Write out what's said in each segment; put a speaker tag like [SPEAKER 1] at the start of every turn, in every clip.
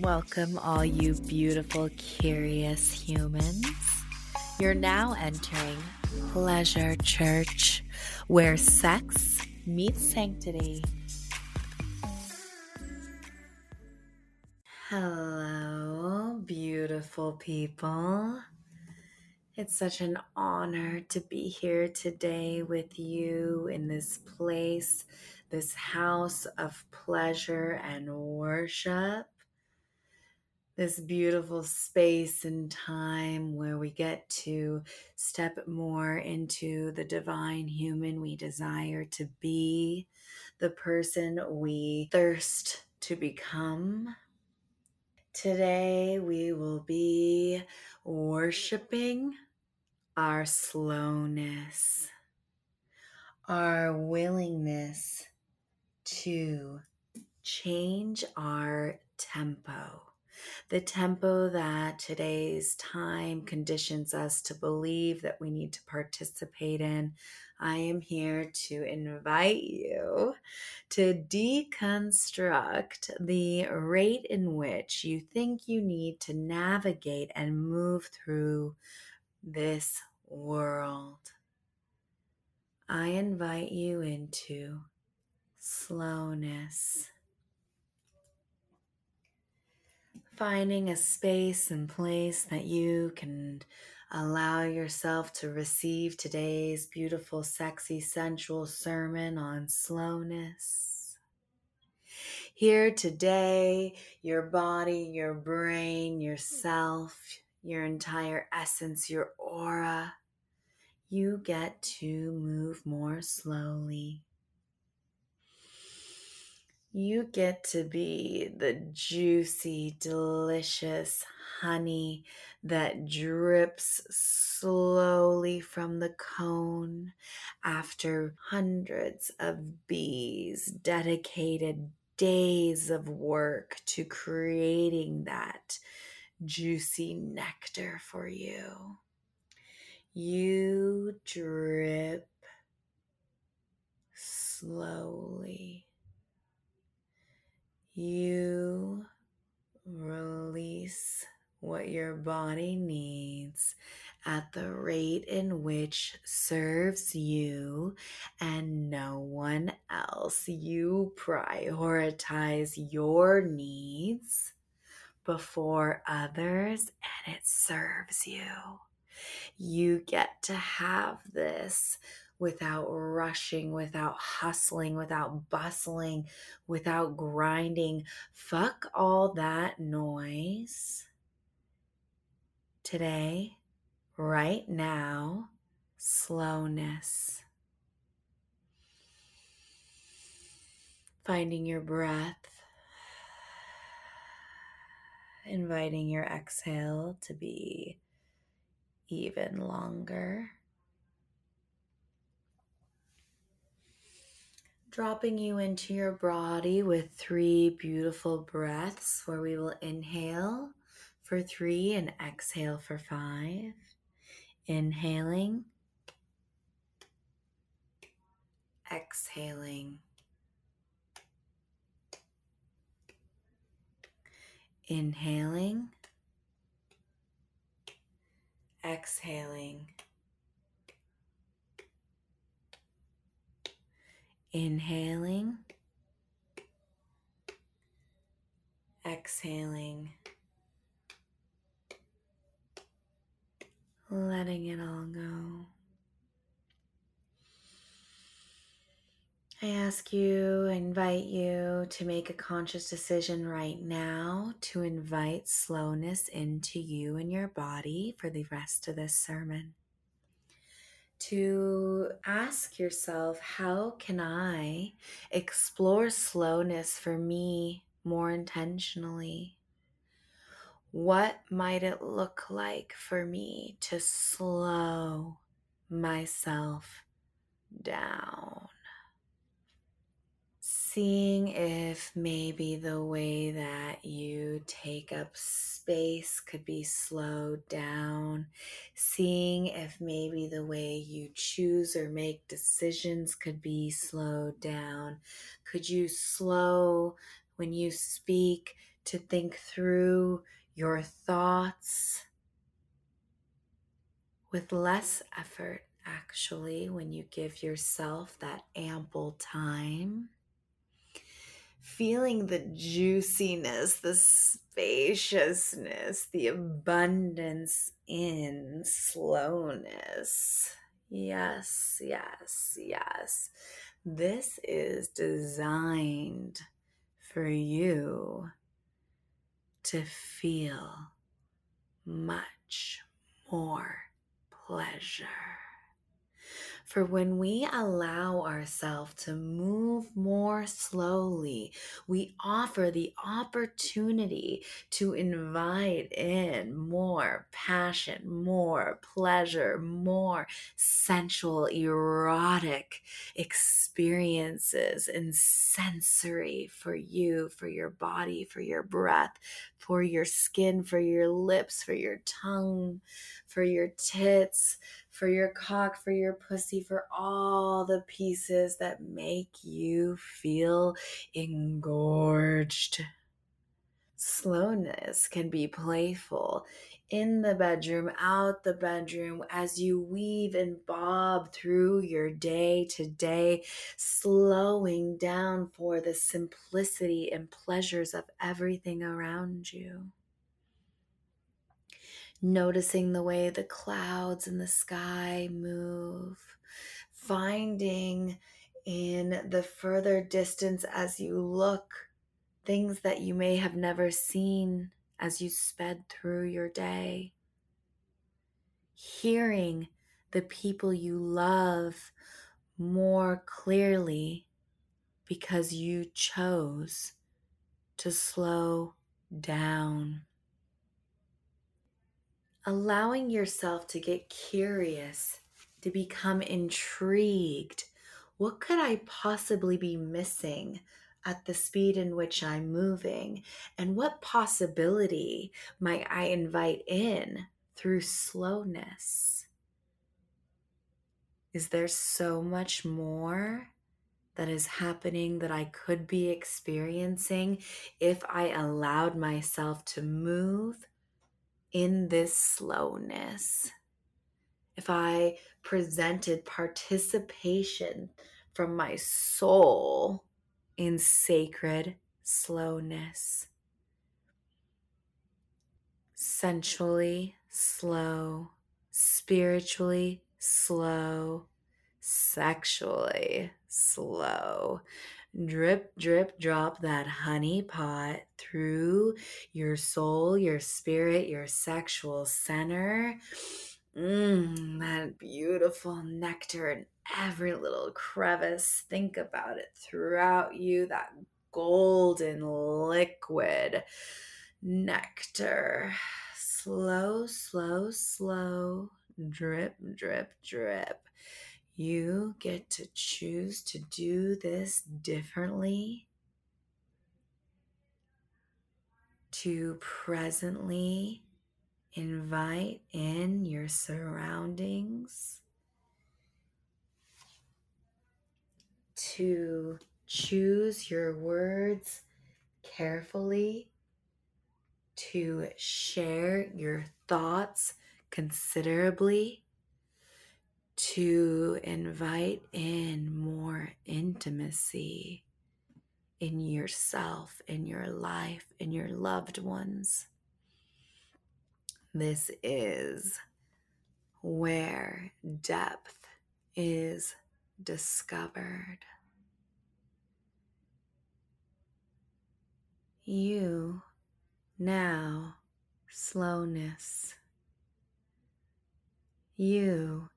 [SPEAKER 1] Welcome, all you beautiful, curious humans. You're now entering Pleasure Church, where sex meets sanctity. Hello, beautiful people. It's such an honor to be here today with you in this place, this house of pleasure and worship this beautiful space and time where we get to step more into the divine human we desire to be, the person we thirst to become. Today, we will be worshiping our slowness, our willingness to change our tempo the tempo that today's time conditions us to believe that we need to participate in. I am here to invite you to deconstruct the rate in which you think you need to navigate and move through this world. I invite you into slowness finding a space and place that you can allow yourself to receive today's beautiful, sexy, sensual sermon on slowness. Here today, your body, your brain, yourself, your entire essence, your aura, you get to move more slowly you get to be the juicy, delicious honey that drips slowly from the cone after hundreds of bees dedicated days of work to creating that juicy nectar for you. You drip slowly you release what your body needs at the rate in which serves you and no one else. You prioritize your needs before others and it serves you. You get to have this without rushing, without hustling, without bustling, without grinding. Fuck all that noise. Today, right now, slowness. Finding your breath, inviting your exhale to be even longer. Dropping you into your body with three beautiful breaths where we will inhale for three and exhale for five. Inhaling, exhaling. Inhaling, exhaling. Inhaling, exhaling, letting it all go. I ask you, invite you to make a conscious decision right now to invite slowness into you and your body for the rest of this sermon to ask yourself how can I explore slowness for me more intentionally? What might it look like for me to slow myself down? Seeing if maybe the way that you take up space could be slowed down, seeing if maybe the way you choose or make decisions could be slowed down. Could you slow when you speak to think through your thoughts with less effort, actually, when you give yourself that ample time. Feeling the juiciness, the spaciousness, the abundance in slowness. Yes, yes, yes. This is designed for you to feel much more pleasure. For when we allow ourselves to move more slowly, we offer the opportunity to invite in more passion, more pleasure, more sensual, erotic experiences and sensory for you, for your body, for your breath, for your skin, for your lips, for your tongue, for your tits for your cock, for your pussy, for all the pieces that make you feel engorged. Slowness can be playful in the bedroom, out the bedroom, as you weave and bob through your day to day, slowing down for the simplicity and pleasures of everything around you noticing the way the clouds in the sky move, finding in the further distance as you look things that you may have never seen as you sped through your day, hearing the people you love more clearly because you chose to slow down allowing yourself to get curious, to become intrigued. What could I possibly be missing at the speed in which I'm moving? And what possibility might I invite in through slowness? Is there so much more that is happening that I could be experiencing if I allowed myself to move in this slowness, if I presented participation from my soul in sacred slowness, sensually slow, spiritually slow, sexually slow, drip, drip, drop that honey pot through your soul, your spirit, your sexual center. Mmm, that beautiful nectar in every little crevice. Think about it throughout you, that golden liquid nectar. Slow, slow, slow, drip, drip, drip you get to choose to do this differently, to presently invite in your surroundings, to choose your words carefully, to share your thoughts considerably to invite in more intimacy in yourself, in your life, in your loved ones. This is where depth is discovered. You now, slowness. You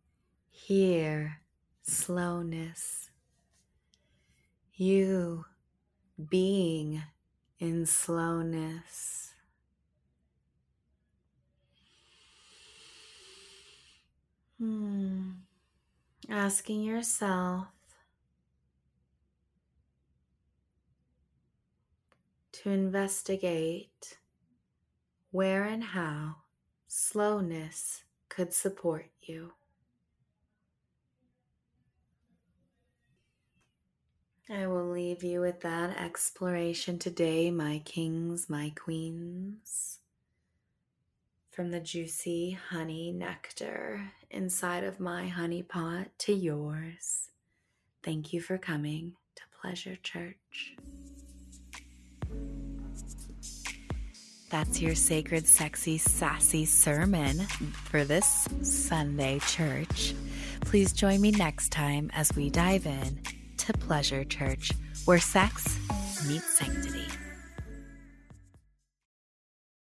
[SPEAKER 1] here, slowness. You being in slowness. Hmm. Asking yourself to investigate where and how slowness could support you. I will leave you with that exploration today, my kings, my queens. From the juicy honey nectar inside of my honey pot to yours. Thank you for coming to Pleasure Church. That's your sacred, sexy, sassy sermon for this Sunday church. Please join me next time as we dive in to Pleasure Church, where sex meets sanctity.